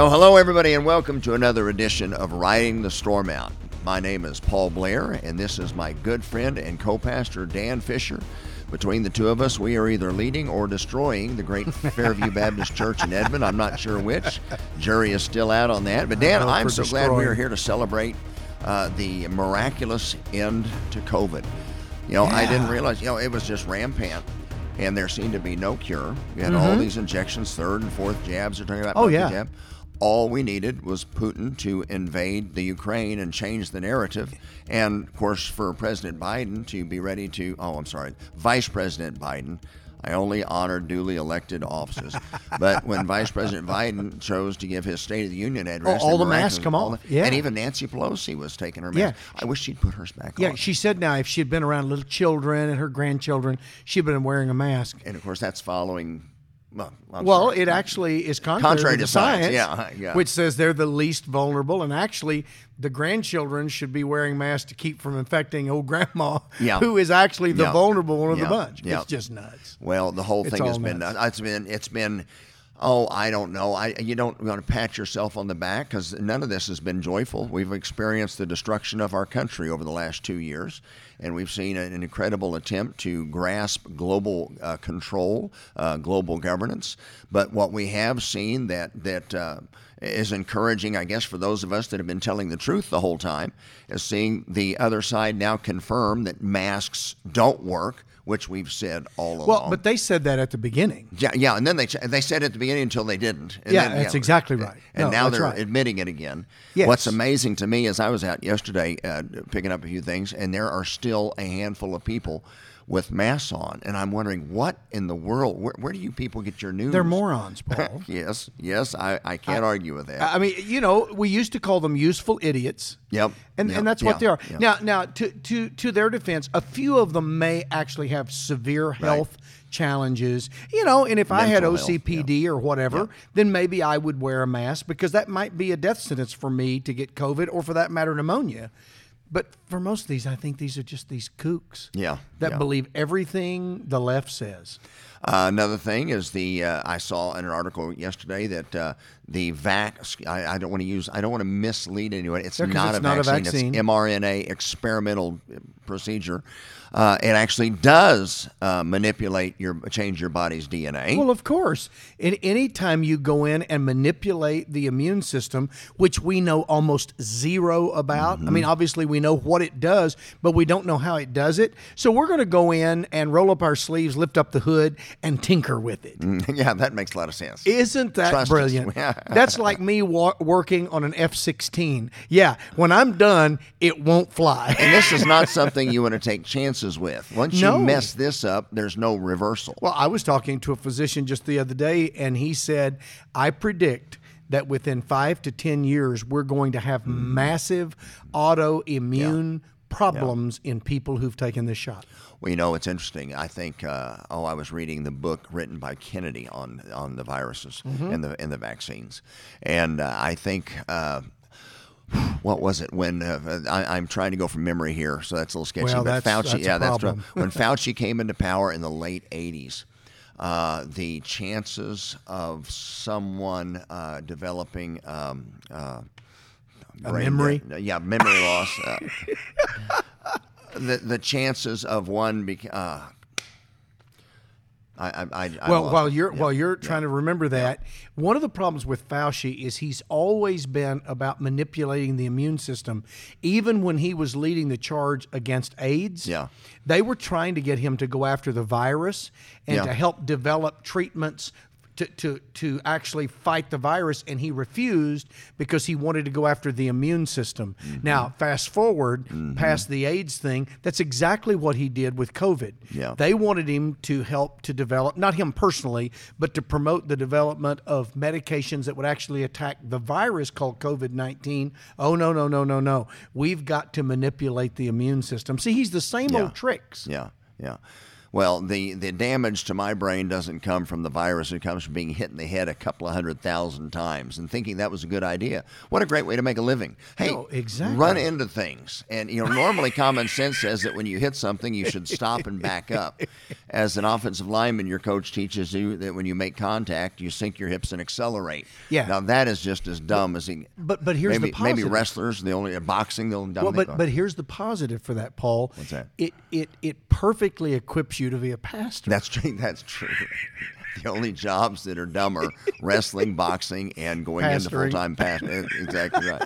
Well, hello, everybody, and welcome to another edition of Riding the Storm Out. My name is Paul Blair, and this is my good friend and co pastor, Dan Fisher. Between the two of us, we are either leading or destroying the great Fairview Baptist Church in Edmond. I'm not sure which. Jury is still out on that. But, Dan, I'm so glad we are here to celebrate uh, the miraculous end to COVID. You know, I didn't realize, you know, it was just rampant. And there seemed to be no cure. We had all these injections, third and fourth jabs. They're talking about Mm-hmm. Oh, yeah. jab. All we needed was Putin to invade the Ukraine and change the narrative. And of course, for President Biden to be ready to, oh, I'm sorry, Vice President Biden. I only honor duly elected offices. but when Vice President Biden chose to give his State of the Union address, all the masks come off. Yeah. And even Nancy Pelosi was taking her mask. Yeah. I wish she'd put hers back Yeah, on. Yeah, she said now if she had been around little children and her grandchildren, she'd been wearing a mask. and of course, that's following. Well, I'm Well, sorry. it actually is contrary, Contrary to, to science, science, yeah, yeah. which says they're the least vulnerable, and actually the grandchildren should be wearing masks to keep from infecting old grandma, Yeah. who is actually the vulnerable one of the bunch. It's just nuts. Well, the whole It's thing has all been nuts. it's been it's been oh I don't know I you don't want to pat yourself on the back because none of this has been joyful. We've experienced the destruction of our country over the last two years, and we've seen an incredible attempt to grasp global uh, control, uh, global governance. But what we have seen that that uh, is encouraging, I guess, for those of us that have been telling the truth the whole time, is seeing the other side now confirm that masks don't work, which we've said all along. Well, but they said that at the beginning. Yeah, yeah, and then they they said at the beginning until they didn't. And Yeah, then, that's exactly right. And No, now they're right. admitting it again. Yes. What's amazing to me is I was out yesterday uh, picking up a few things, and there are still a handful of people with masks on, and I'm wondering what in the world? Where, where do you people get your news? They're morons, Paul. yes, yes, I, I can't argue with that. I mean, you know, we used to call them useful idiots. Yep, And, yep, and that's what they are. yeah. Now, now to, to, to their defense, a few of them may actually have severe health challenges, you know, and if I had Mental health, OCPD or whatever, then maybe I would wear a mask because that might be a death sentence for me to get COVID or for that matter, pneumonia. But for most of these, I think these are just these kooks Yeah, that yeah. believe everything the left says. Uh, another thing is the uh, I saw in an article yesterday that uh, the vac I, I don't want to use I don't want to mislead anyone. It's Yeah, not, it's a, not a vaccine. It's mRNA experimental procedure. Uh, it actually does uh, manipulate your change your body's DNA. Well, of course. And time you go in and manipulate the immune system, which we know almost zero about, I Mm-hmm. mean, obviously we know what it does, but we don't know how it does it. So we're going to go in and roll up our sleeves, lift up the hood, and tinker with it. Mm, yeah, that makes a lot of sense. Isn't that Trust us. brilliant? That's like me wa- working on an F 16. Yeah, when I'm done, it won't fly. and this is not something you want to take chances with. Once you No. mess this up, there's no reversal. Well, I was talking to a physician just the other day, and he said, I predict that within five to 10 years, we're going to have mm. massive autoimmune problems in people who've taken this shot. Well, you know, it's interesting. I think. Uh, oh, I was reading the book written by Kennedy on on the viruses Mm-hmm. and the and the vaccines, and uh, I think. Uh, what was it when uh, I, I'm trying to go from memory here, so that's a little sketchy. Well, but that's- Fauci, that's yeah, that's true. when Fauci came into power in the late '80s. Uh, the chances of someone uh, developing um, uh, A memory? yeah, memory loss. Uh, the the chances of one bec- uh, I, I, I, Well, while you're Yeah. while you're trying to remember that, one of the problems with Fauci is he's always been about manipulating the immune system. Even when he was leading the charge against AIDS, Yeah. they were trying to get him to go after the virus and Yeah. to help develop treatments to, to, to actually fight the virus, and he refused because he wanted to go after the immune system. Mm-hmm. Now, fast forward past the AIDS thing, that's exactly what he did with COVID. Yeah. They wanted him to help to develop, not him personally, but to promote the development of medications that would actually attack the virus called COVID 19. Oh, no, no, no, no, no. We've got to manipulate the immune system. See, he's the same Yeah. old tricks. Yeah, yeah. Well, the, the damage to my brain doesn't come from the virus. It comes from being hit in the head a couple of hundred thousand times and thinking that was a good idea. What a great way to make a living. Hey, No, exactly. run into things. And, you know, normally common sense says that when you hit something, you should stop and back up. As an offensive lineman, your coach teaches you that when you make contact, you sink your hips and accelerate. Yeah. Now, that is just as dumb as he. But- but here's the maybe, Maybe positive. wrestlers, the only uh, boxing, the only Well, but but here's the positive for that, Paul. What's that? It it it perfectly equips you to be a pastor. That's true. That's true. The only jobs that are dumb are wrestling, boxing, and going into Pastoring. full time pastor. Exactly right.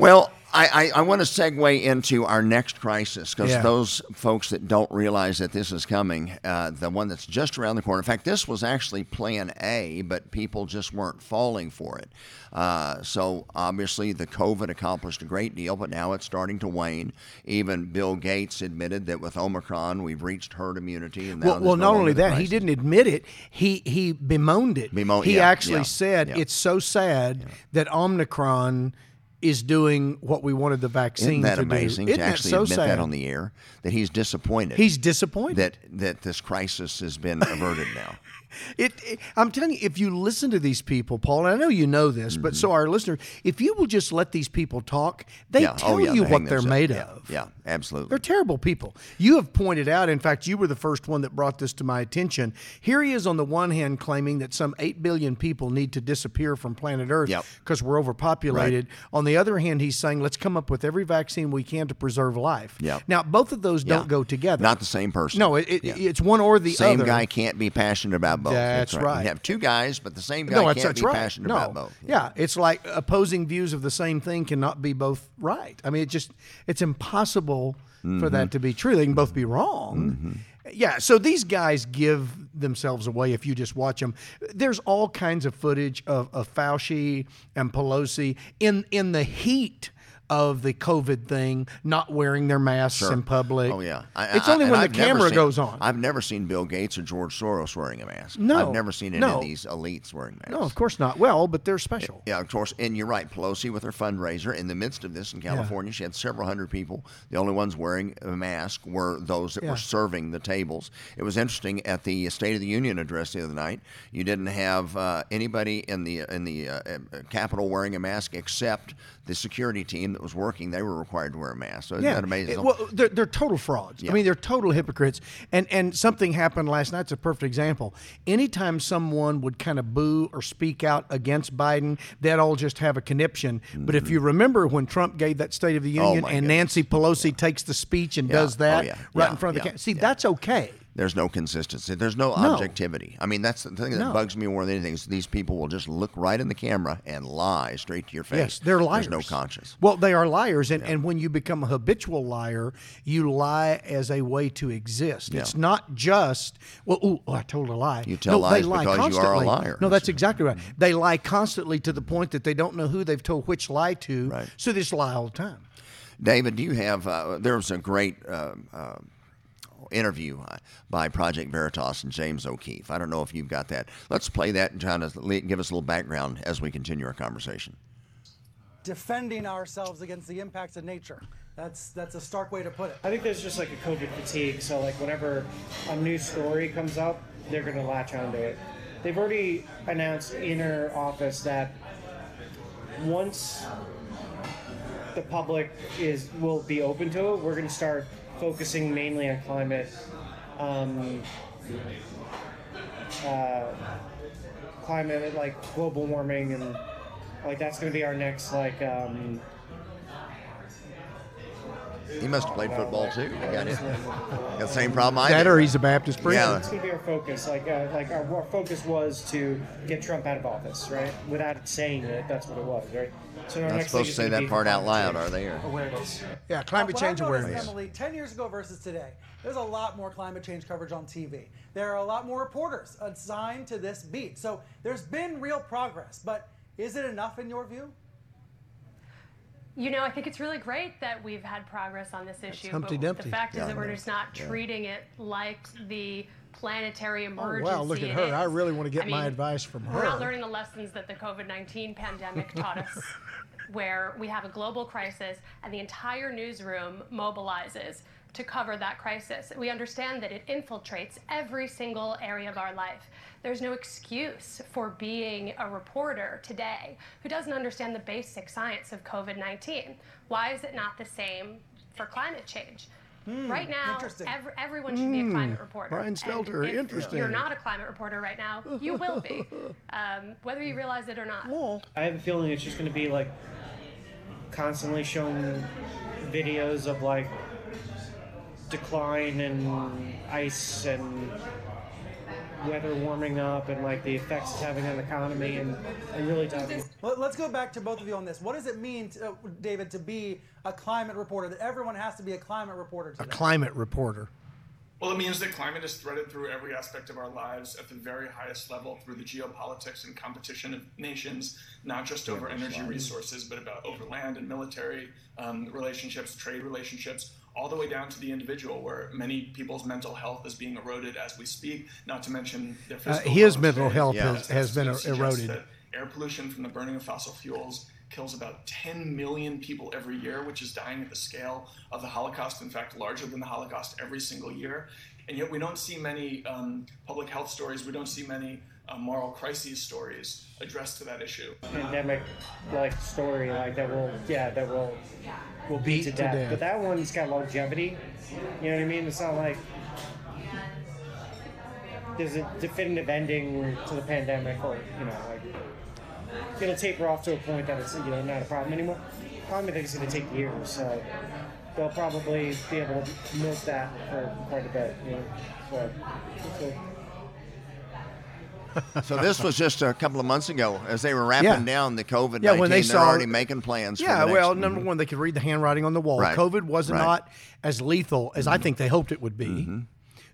Well, I, I, I want to segue into our next crisis because Yeah. those folks that don't realize that this is coming, uh, the one that's just around the corner. In fact, this was actually Plan A, but people just weren't falling for it. Uh, so obviously, the COVID accomplished a great deal, but now it's starting to wane. Even Bill Gates admitted that with Omicron, we've reached herd immunity. And well, well, no not only that, he didn't admit it. He he bemoaned it. Bemoaned- he yeah, actually yeah, said it's so sad that Omicron is doing what we wanted the vaccine Isn't that to amazing do. to Isn't that actually so admit sad? that on the air? That he's disappointed. He's disappointed. that that this crisis has been averted now. It, it- I'm telling you, if you listen to these people, Paul, and I know you know this, but so our listeners, if you will just let these people talk, they Mm-hmm. Yeah. tell oh, yeah, you they what they're themselves- made yeah, of. Yeah, absolutely. They're terrible people. You have pointed out, in fact, you were the first one that brought this to my attention. Here he is on the one hand claiming that some 8 billion people need to disappear from planet Earth Yep. because we're overpopulated. On the other hand, he's saying, let's come up with every vaccine we can to preserve life. Yep. Now, both of those don't go together. Not the same person. no, it, it's one or the other. same other. guy can't be passionate about both. That's You right. can have two guys, but the same guy no, can't that's, that's be right. passionate no. about both. Yeah, it's like opposing views of the same thing cannot be both right. I mean, it just it's impossible for Mm-hmm. that to be true. They can both be wrong. Yeah, so these guys give themselves away if you just watch them. There's all kinds of footage of, of Fauci and Pelosi in in the heat of the COVID thing, not wearing their masks in public. Oh yeah, I- it's I- only when the I've never camera seen- goes on. I've never seen Bill Gates or George Soros wearing a mask. No, I've never seen any no. of these elites wearing masks. no, of course not. Well, but they're special. Yeah, of course. And you're right. Pelosi, with her fundraiser, in the midst of this in California, she had several hundred people. The only ones wearing a mask were those that Yeah. were serving the tables. It was interesting at the State of the Union address the other night. You didn't have uh, anybody in the in the uh, uh, Capitol wearing a mask except the security team that was working. They were required to wear a mask. So isn't that amazing? It- well, they're, they're total frauds. Yeah. I mean, they're total hypocrites. And and something happened last night. It's a perfect example. Anytime someone would kind of boo or speak out against Biden, they'd all just have a conniption. But if you remember when Trump gave that State of the Mm-hmm. Oh, Union and goodness. Nancy Pelosi takes the speech and Yeah. does that Oh, yeah. right Yeah. in front of the camera, see, Yeah. that's okay. There's no consistency. There's no, No. objectivity. I mean, that's the thing that No. bugs me more than anything. Is these people will just look right in the camera and lie straight to your face. Yes, they're liars. There's no conscience. Well, they are liars, and, and when you become a habitual liar, you lie as a way to exist. It's not just well, ooh, oh, I told a lie. You tell no, they lies lie because you are a constantly. liar. No, that's exactly right. They lie constantly to the point that they don't know who they've told which lie to, Right. so they just lie all the time. David, do you have? Uh, there was a great uh, uh, interview uh, by Project Veritas and James O'Keefe. I don't know if you've got that. Let's play that and kind of le- give us a little background as we continue our conversation. defending ourselves against the impacts of nature. That's that's a stark way to put it. I think there's just like a COVID fatigue. So like whenever a new story comes up, they're gonna latch onto it. They've already announced in their office that once the public is will be open to it, we're gonna start focusing mainly on climate, um, uh, climate like global warming and like that's gonna be our next like um, He must have played football too. You got it. Got the same problem I That did. or he's a Baptist preacher. Yeah. It's gonna be our focus. Like, uh, like our, our focus was to get Trump out of office, right? Without saying it, that's what it was, right? So our Not next supposed to say that part out loud, are they? Or? Awareness. Yeah, climate What change I've noticed, awareness. Emily, 10 years ago versus today, there's a lot more climate change coverage on TV. There are a lot more reporters assigned to this beat. So there's been real progress, but is it enough in your view? You know, I think it's really great that we've had progress on this issue. Humpty but Dumpty. the fact Yeah, is that we're just not treating it like the planetary oh, emergency. Oh, emergency. wow, look at her. I really want to get I my mean, advice from her. We're not learning the lessons that the COVID 19 pandemic taught us. where we have a global crisis and the entire newsroom mobilizes to cover that crisis. We understand that it infiltrates every single area of our life. There's no excuse for being a reporter today who doesn't understand the basic science of COVID 19. Why is it not the same for climate change? right now, interesting. ev- everyone should be a climate reporter. Brian And Stelter, if interesting. You're not a climate reporter right now. You will be, um, whether you realize it or not. I have a feeling it's just going to be like constantly showing videos of like decline in ice and weather warming up and like the effects it's having on the economy and, and really talking. Let- Let's go back to both of you on this. What does it mean, to, uh, David, to be a climate reporter? That everyone has to be a climate reporter A climate reporter. Well, it means that climate is threaded through every aspect of our lives at the very highest level through the geopolitics and competition of nations, not just over energy resources, but about over land and military um, relationships, trade relationships, all the way down to the individual, where many people's mental health is being eroded as we speak, not to mention their physical Uh, his health mental health Yeah. has, has been eroded. Air pollution from the burning of fossil fuels kills about 10 million people every year, which is dying at the scale of the Holocaust, in fact, larger than the Holocaust every single year. And yet, we don't see many um, public health stories, we don't see many uh, moral crises stories addressed to that issue. pandemic like story like that will yeah that will will beat to to death. death. But that one's got longevity. You know what I mean? It's not like there's a definitive ending to the pandemic or you know like it'll taper off to a point that it's you know not a problem anymore. Probably think it's going to take years, so they'll probably be able to milk that for quite a bit. You know, so, so So this was just a couple of months ago as they were wrapping Yeah. down the COVID Yeah, nineteen. when they they're saw- already making plans. for Yeah, the next- well, number one, they could read the handwriting on the wall. Right. COVID was Right. not as lethal as I mm-hmm. think they hoped it would be. Mm-hmm.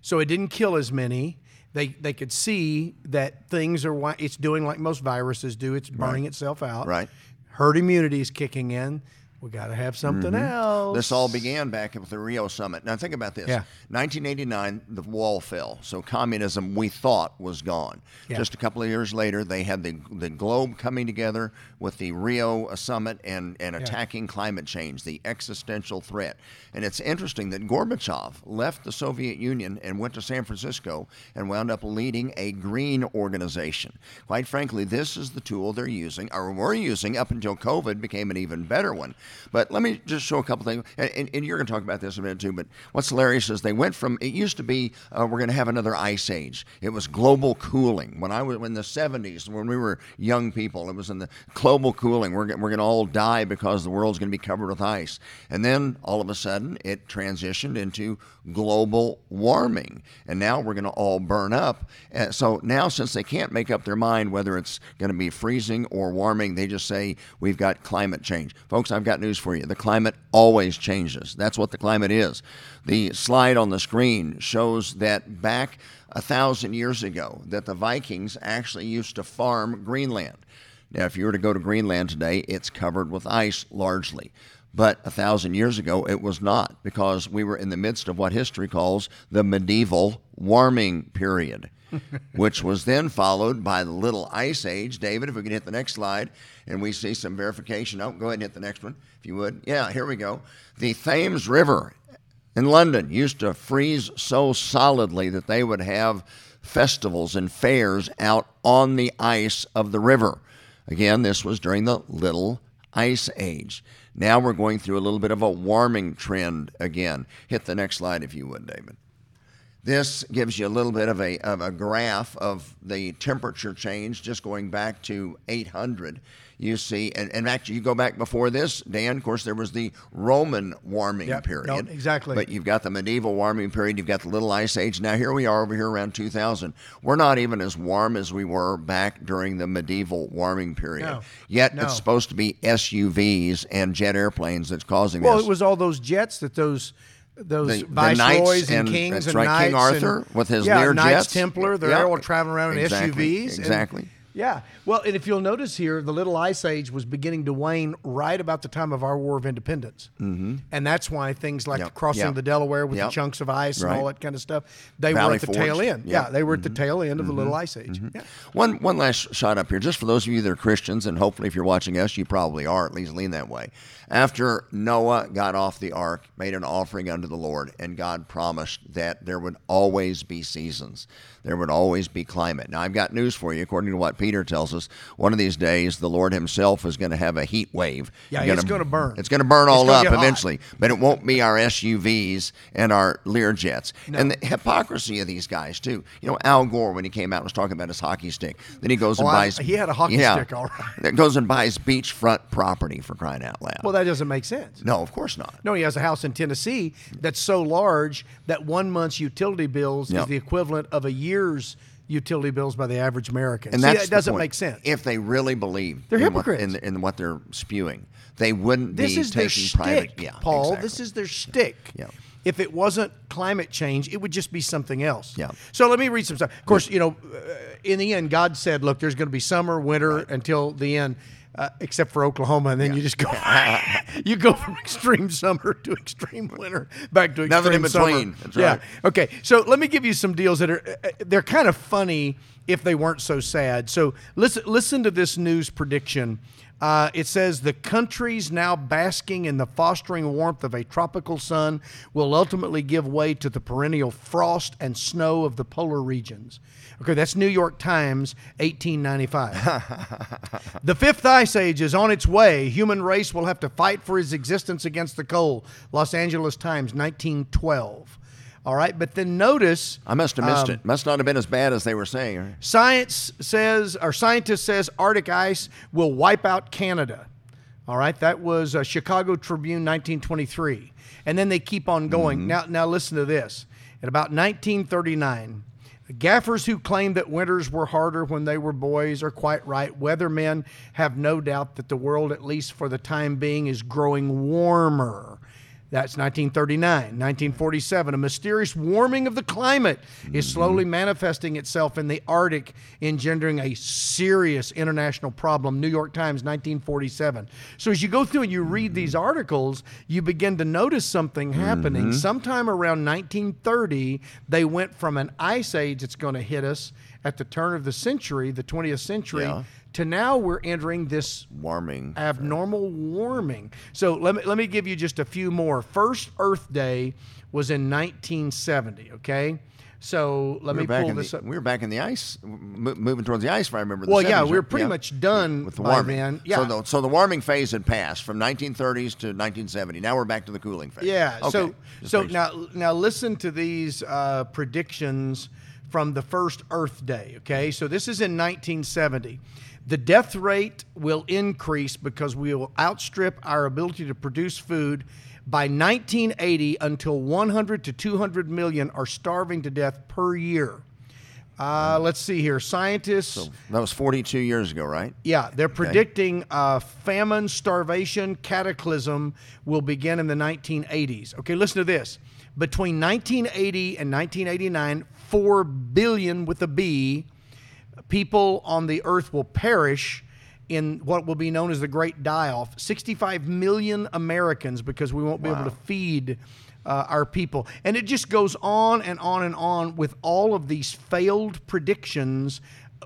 So it didn't kill as many. They they could see that things are it's doing like most viruses do. It's burning itself out. Right. Herd immunity is kicking in. We got to have something mm-hmm. else. This all began back at the Rio summit. Now think about this. Yeah. 1989, the wall fell, so communism we thought was gone. Yeah. Just a couple of years later, they had the the globe coming together with the Rio uh, summit and and attacking climate change, the existential threat. And it's interesting that Gorbachev left the Soviet Union and went to San Francisco and wound up leading a green organization. Quite frankly, this is the tool they're using, or were using up until COVID became an even better one. But let me just show a couple things, and, and, and you're going to talk about this a minute too. But what's hilarious is they went from it used to be uh, we're going to have another ice age. It was global cooling. When I was in the 70s, when we were young people, it was in the global cooling. We're, we're going to all die because the world's going to be covered with ice. And then all of a sudden, it transitioned into global warming, and now we're going to all burn up. Uh, so now, since they can't make up their mind whether it's going to be freezing or warming, they just say we've got climate change. Folks, I've got news for you. The climate always changes. That's what the climate is. The slide on the screen shows that back a thousand years ago, that the Vikings actually used to farm Greenland. Now, if you were to go to Greenland today, it's covered with ice largely. But a thousand years ago, it was not because we were in the midst of what history calls the medieval warming period, which was then followed by the Little Ice Age. David, if we can hit the next slide, and we see some verification. Oh, go ahead and hit the next one, if you would. Yeah, here we go. The Thames River in London used to freeze so solidly that they would have festivals and fairs out on the ice of the river. Again, this was during the Little Ice Age. Now we're going through a little bit of a warming trend again. Hit the next slide if you would, David. This gives you a little bit of a, of a graph of the temperature change just going back to 800. You see, and, and actually, you go back before this, Dan, of course, there was the Roman warming Yep, period. no, exactly. But you've got the medieval warming period, you've got the Little Ice Age. Now, here we are over here around 2000. We're not even as warm as we were back during the medieval warming period. No, Yet no. it's supposed to be SUVs and jet airplanes that's causing well, this. Well, it was all those jets that those those The- the viceroys knights and, and- kings and right, knights King Arthur and, with his yeah, Lear Knights jets. Templar. They're Yeah, all traveling around exactly, in SUVs. and- exactly. Yeah. Well, and if you'll notice here, the Little Ice Age was beginning to wane right about the time of our War of Independence. Mm-hmm. And that's why things like Yep. crossing Yep. the Delaware with Yep. the chunks of ice and all that kind of stuff, they were at the Forge. tail end. Yeah. Yeah, they were at the mm-hmm. tail end of the mm-hmm. Little Ice Age. Mm-hmm. Yeah. One one last shot up here, just for those of you that are Christians, and hopefully if you're watching us, you probably are. At least lean that way. After Noah got off the ark, made an offering unto the Lord, and God promised that there would always be seasons. There would always be climate. Now I've got news for you. According to what Peter tells us, one of these days the Lord Himself is going to have a heat wave. Yeah, it's gonna burn. It's going to burn all up hot. eventually, but it won't be our SUVs and our Lear Learjets. And the hypocrisy of these guys too. You know, Al Gore when he came out was talking about his hockey stick. Then he goes oh, and Oh, I- buys. he had a hockey yeah, stick, all right. That goes and buys beachfront property for crying out loud. Well, that doesn't make sense. no, of course not. No, he has a house in Tennessee that's so large that one month's utility bills Yep. is the equivalent of a year's utility bills by the average American. And See, that doesn't point. make sense. If they really believe They're in what, hypocrites. in, in what they're spewing, they wouldn't this be is their taking shtick, private. Yeah, Paul. exactly. This is their shtick. Yeah. If it wasn't climate change, it would just be something else. Yeah. So let me read some stuff. Of course, you know, uh, in the end, God said, "Look, there's going to be summer, winter until the end." Uh, except for Oklahoma, and then you just go, you go from extreme summer to extreme winter, back to extreme Nothing in summer. between. That's yeah. right. Okay. So let me give you some deals that are uh, they're kind of funny if they weren't so sad. So listen listen to this news prediction. Uh, it says the countries now basking in the fostering warmth of a tropical sun will ultimately give way to the perennial frost and snow of the polar regions. Okay, that's New York Times, 1895. the fifth ice age is on its way. Human race will have to fight for its existence against the cold. Los Angeles Times, 1912. All right, but then notice I must have missed it. Must not have been as bad as they were saying. Science says, or scientist says, Arctic ice will wipe out Canada. All right, that was uh, Chicago Tribune, 1923, and then they keep on going. Now, now listen to this. At about 1939, gaffers who claimed that winters were harder when they were boys are quite right. Weathermen have no doubt that the world, at least for the time being, is growing warmer. That's 1939. 1947, a mysterious warming of the climate is mm-hmm. slowly manifesting itself in the Arctic, engendering a serious international problem. New York Times, 1947. So as you go through and you read these mm-hmm. articles, you begin to notice something happening. Mm-hmm. Sometime around 1930, they went from an ice age that's going to hit us at the turn of the century, the 20th century, Yeah. To now we're entering this Warming. abnormal warming. So let me let me give you just a few more. First Earth Day was in 1970. Okay, so let we me pull this the, up. we were back in the ice, mo- moving towards the ice. If I remember. The Well, yeah, we were pretty Yeah. much done with the warming. then. Yeah. So the, so the warming phase had passed from 1930s to 1970. Now we're back to the cooling phase. Yeah. Okay. So Just so now now listen to these uh, predictions from the first Earth Day. Okay. So this is in 1970. The death rate will increase because we will outstrip our ability to produce food. By 1980, until 100 to 200 million are starving to death per year. Uh, let's see here. Scientists. That was 42 years ago, right? Yeah, they're predicting uh, famine, starvation, cataclysm will begin in the 1980s. Okay, listen to this. Between 1980 and 1989, 4 billion with a B people on the earth will perish in what will be known as the Great Die Off. 65 million Americans because we won't be able to feed uh, our people. And it just goes on and on and on with all of these failed predictions,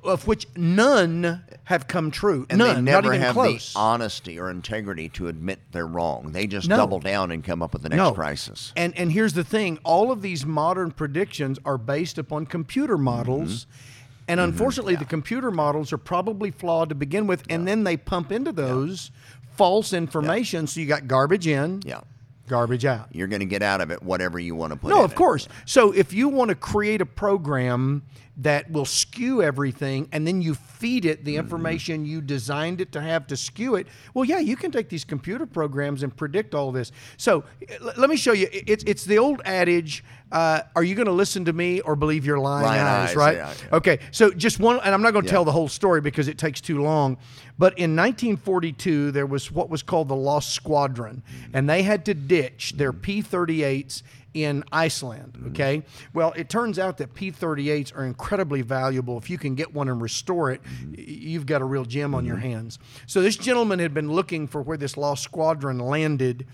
of which none have come true. And none, they never not even have close. the honesty or integrity to admit they're wrong. They just No. double down and come up with the next no. crisis. And and here's the thing: all of these modern predictions are based upon computer models. Mm-hmm. And mm-hmm. unfortunately, the computer models are probably flawed to begin with, and then they pump into those false information. So you got garbage in, Yeah. garbage out. You're going to get out of it whatever you want to put in No, of it. course. So if you want to create a program that will skew everything and then you feed it Mm-hmm. the information you designed it to have to skew it, well, yeah, you can take these computer programs and predict all this. So l- let me show you. It's, it's the old adage uh, are you going to listen to me or believe your lying, Lying eyes, eyes, right? yeah, yeah. Okay, so just one, and I'm not going to Yeah. tell the whole story because it takes too long. But in 1942, there was what was called the Lost Squadron, and they had to ditch their P 38s in Iceland. Mm-hmm. Okay, well, it turns out that P 38s are incredibly valuable. If you can get one and restore it, mm-hmm. y- you've got a real gem on your mm-hmm. hands. So this gentleman had been looking for where this Lost Squadron landed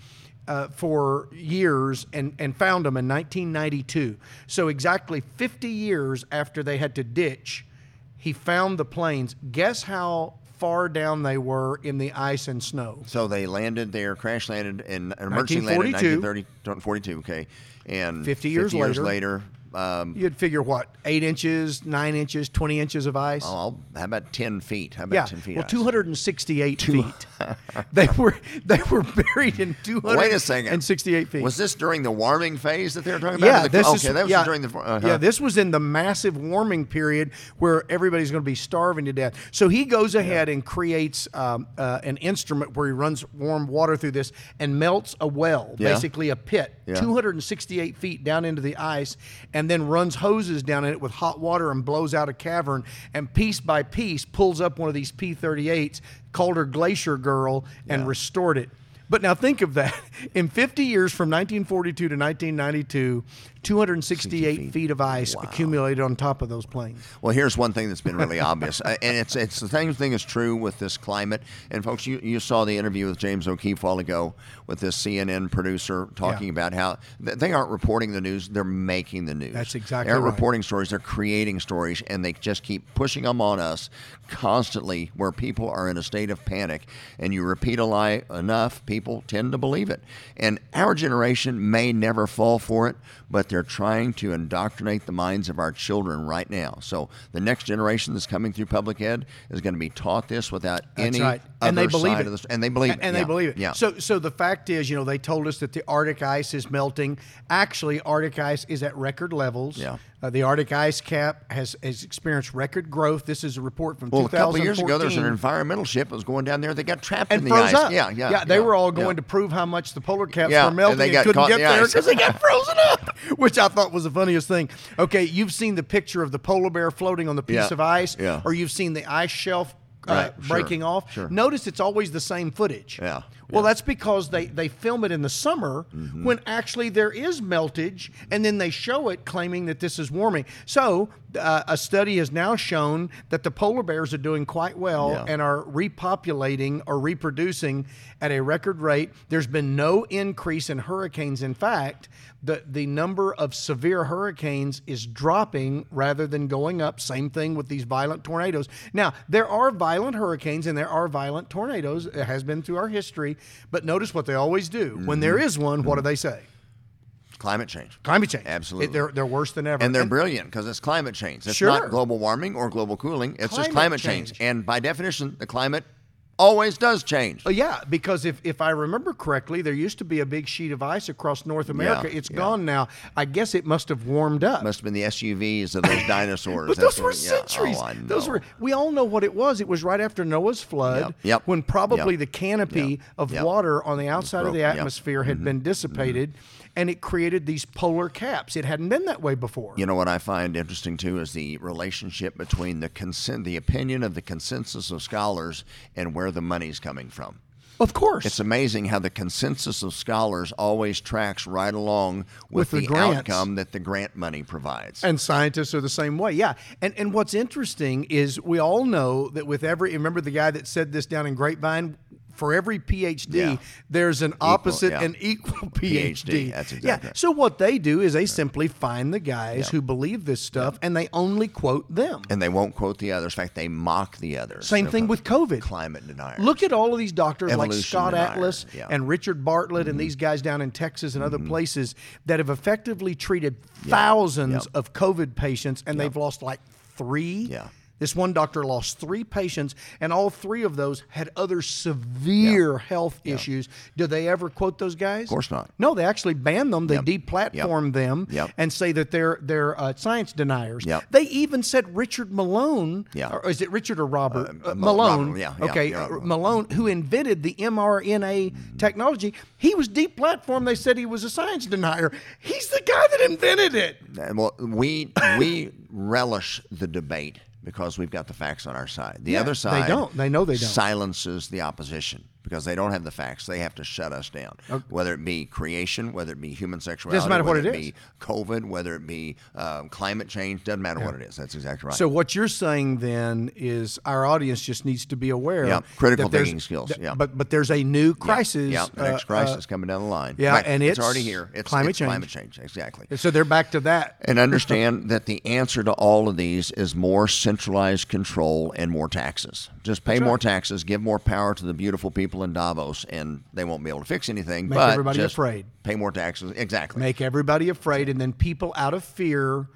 uh, for years and, and found them in 1992. So, exactly 50 years after they had to ditch, he found the planes. Guess how far down they were in the ice and snow? So they landed there, crash landed, and an emergency landed in 1942. 1942. Okay, and 50 years later. later, um, You'd figure what, eight inches, nine inches, 20 inches of ice? oh, I'll- how about 10 feet? How about yeah, 10 feet? well, ice? 268 feet. they were they were buried in 268 Wait a second. feet. Was this during the warming phase that they were talking about? Yeah, The- this okay, is that was yeah, during the. Uh-huh. yeah. This was in the massive warming period where everybody's going to be starving to death. So he goes ahead and creates um, uh, an instrument where he runs warm water through this and melts a well, Yeah. basically a pit, Yeah. 268 feet down into the ice, and then runs hoses down in it with hot water and blows out a cavern, and piece by piece pulls up one of these P-38s, called her Glacier Girl, and Yeah. restored it. But now think of that. In 50 years from 1942 to 1992, 268 feet. feet of ice accumulated on top of those planes. Well, here's one thing that's been really obvious, uh, and it's it's the same thing is true with this climate. And folks, you, you saw the interview with James O'Keefe a while ago with this CNN producer talking Yeah. about how th- they aren't reporting the news; they're making the news. That's exactly right. They aren't right. reporting stories; they're creating stories, and they just keep pushing them on us constantly, where people are in a state of panic. And you repeat a lie enough, people tend to believe it. And our generation may never fall for it, but they're trying to indoctrinate the minds of our children right now. So the next generation that's coming through public ed is going to be taught this without That's any right. other And they believe side it. of this. And they believe it. And yeah. they believe it. Yeah. So, so the fact is, you know, they told us that the Arctic ice is melting. Actually, Arctic ice is at record levels. Yeah. Uh, the Arctic ice cap has, has experienced record growth. This is a report from well, a couple years ago, there's an environmental ship that was going down there. They got trapped and in the froze ice. up. Yeah, yeah, yeah. They yeah, were all yeah. going to prove how much the polar caps Yeah, were melting and they and, couldn't get the there because they got frozen up, which I thought was the funniest thing. Okay, you've seen the picture of the polar bear floating on the piece Yeah, of ice, yeah. or you've seen the ice shelf. Uh, Right, sure, breaking off. sure. Notice it's always the same footage. Yeah, Well, that's because they, they film it in the summer Mm-hmm. when actually there is meltage, and then they show it claiming that this is warming. So, uh, a study has now shown that the polar bears are doing quite well Yeah. and are repopulating or reproducing at a record rate. There's been no increase in hurricanes. In fact, the, the number of severe hurricanes is dropping rather than going up. Same thing with these violent tornadoes. Now, there are violent hurricanes and there are violent tornadoes. It has been through our history. But notice what they always do. When there mm-hmm. is one, what do mm-hmm. they say? climate change. Climate change. Absolutely. It- they're, they're worse than ever. And they're brilliant because it's climate change. It's Sure. not global warming or global cooling. It's just Climate climate change. change. And by definition, the climate always does change. Oh, yeah, because if, if I remember correctly, there used to be a big sheet of ice across North America. it's yeah. gone now. I guess it must have warmed up. Must have been the SUVs of those dinosaurs. But That's those were what- yeah. centuries. Oh, I Those were. We all know what it was. It was right after Noah's flood, Yep, yep, when probably yep, the canopy of water on the outside of the. Mm-hmm. atmosphere had been dissipated, and it created these polar caps. It hadn't been that way before. You know what I find interesting too is the relationship between the consent, the opinion of the consensus of scholars, and where the money's coming from. Of course. It's amazing how the consensus of scholars always tracks right along with, With the the, outcome that the grant money provides. and scientists are the same way. Yeah. And and what's interesting is we all know that with every remember the guy that said this down in Grapevine for every PhD, Yeah. there's an opposite yeah. and equal PhD. That's exactly Yeah. right. So what they do is they simply find the guys who believe this stuff and they only quote them. and they won't quote the others. In fact, they mock the others. Same They're thing with COVID. Climate deniers. Look at all of these doctors like Scott Atlas. Mm-hmm. and Richard Bartlett and these guys down in Texas and other places that have effectively treated thousands of COVID patients and they've lost like three. Yeah. This one doctor lost three patients, and all three of those had other severe health issues. Do they ever quote those guys? Of course not. No, they actually ban them. They Yep. deplatform them Yep. and say that they're they're uh, science deniers. Yep. They even said Richard Malone. Yeah. Or is it Richard or Robert Uh, Uh, Malone? Robert, yeah, yeah, okay, yeah, uh, Malone, who invented the mRNA technology, he was deplatformed. They said he was a science denier. He's the guy that invented it. Well, we we relish the debate because we've got the facts on our side. The Yeah, other they don't. They know they don't. Silences the opposition because they don't have the facts. They have to shut us down. Whether it be creation, whether it be human sexuality, doesn't matter what whether it it is. be COVID, whether it be um, climate change, doesn't matter what it is. That's exactly right. So what you're saying then is our audience just needs to be aware. Yeah, critical thinking skills, that- yeah. But but there's a new crisis. Yeah, the next uh, crisis uh, coming down the line. yeah, Right, and it's, it's already here. It's climate it's change. Climate change, exactly. so they're back to that. And understand that the answer to all of these is more centralized control and more taxes. Just pay more taxes, give more power to the beautiful people in Davos, and they won't be able to fix anything. Make but everybody afraid. Pay more taxes. Exactly. Make everybody afraid, and then people out of fear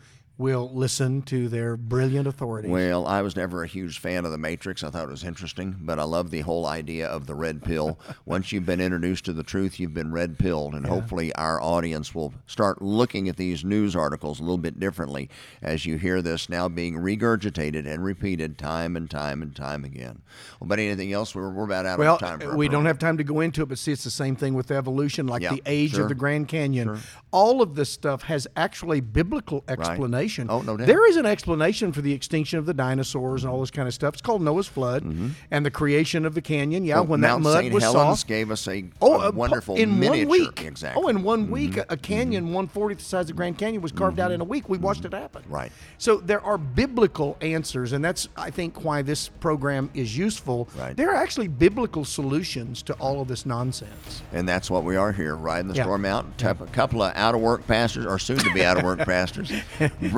will listen to their brilliant authorities. Well, I was never a huge fan of the Matrix. I thought it was interesting, but I love the whole idea of the red pill. Once you've been introduced to the truth, you've been red pilled, and hopefully our audience will start looking at these news articles a little bit differently as you hear this now being regurgitated and repeated time and time and time again. Well, but anything else? We're, we're about out Well, of time. For our we don't have time to go into it, but see, it's the same thing with evolution, like Yeah, the age sure. of the Grand Canyon. All of this stuff has actually biblical explanation. Oh, no doubt. There is an explanation for the extinction of the dinosaurs and all this kind of stuff. It's called Noah's flood and the creation of the canyon. Yeah, Well, when Mount that mud St. was Helens soft. gave us a, Oh, a uh, wonderful in miniature. one week. Exactly. Mm-hmm. Oh, in one week, a- canyon one fortieth the size of Grand Canyon was carved out in a week. We watched it happen. Mm-hmm. Right. So there are biblical answers, and that's I think why this program is useful. Right. There are actually biblical solutions to all of this nonsense. And that's what we are here, riding the Yeah. storm out. Tap- A couple of out of work pastors, or soon to be out of work pastors,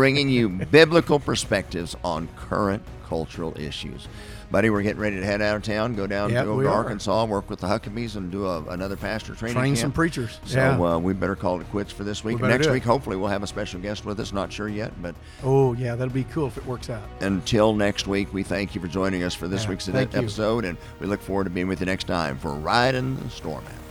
bringing you biblical perspectives on current cultural issues. Buddy, we're getting ready to head out of town, go down to, we to are. Arkansas, work with the Huckabees, and do a, another pastor training Train camp. some preachers. So Yeah. uh, we better call it quits for this week. better Next week, hopefully, we'll have a special guest with us. Not sure yet, but Oh yeah, that'll be cool if it works out. until next week, we thank you for joining us for this Yeah, week's thank you. episode, and we look forward to being with you next time for Riding the Storm Out.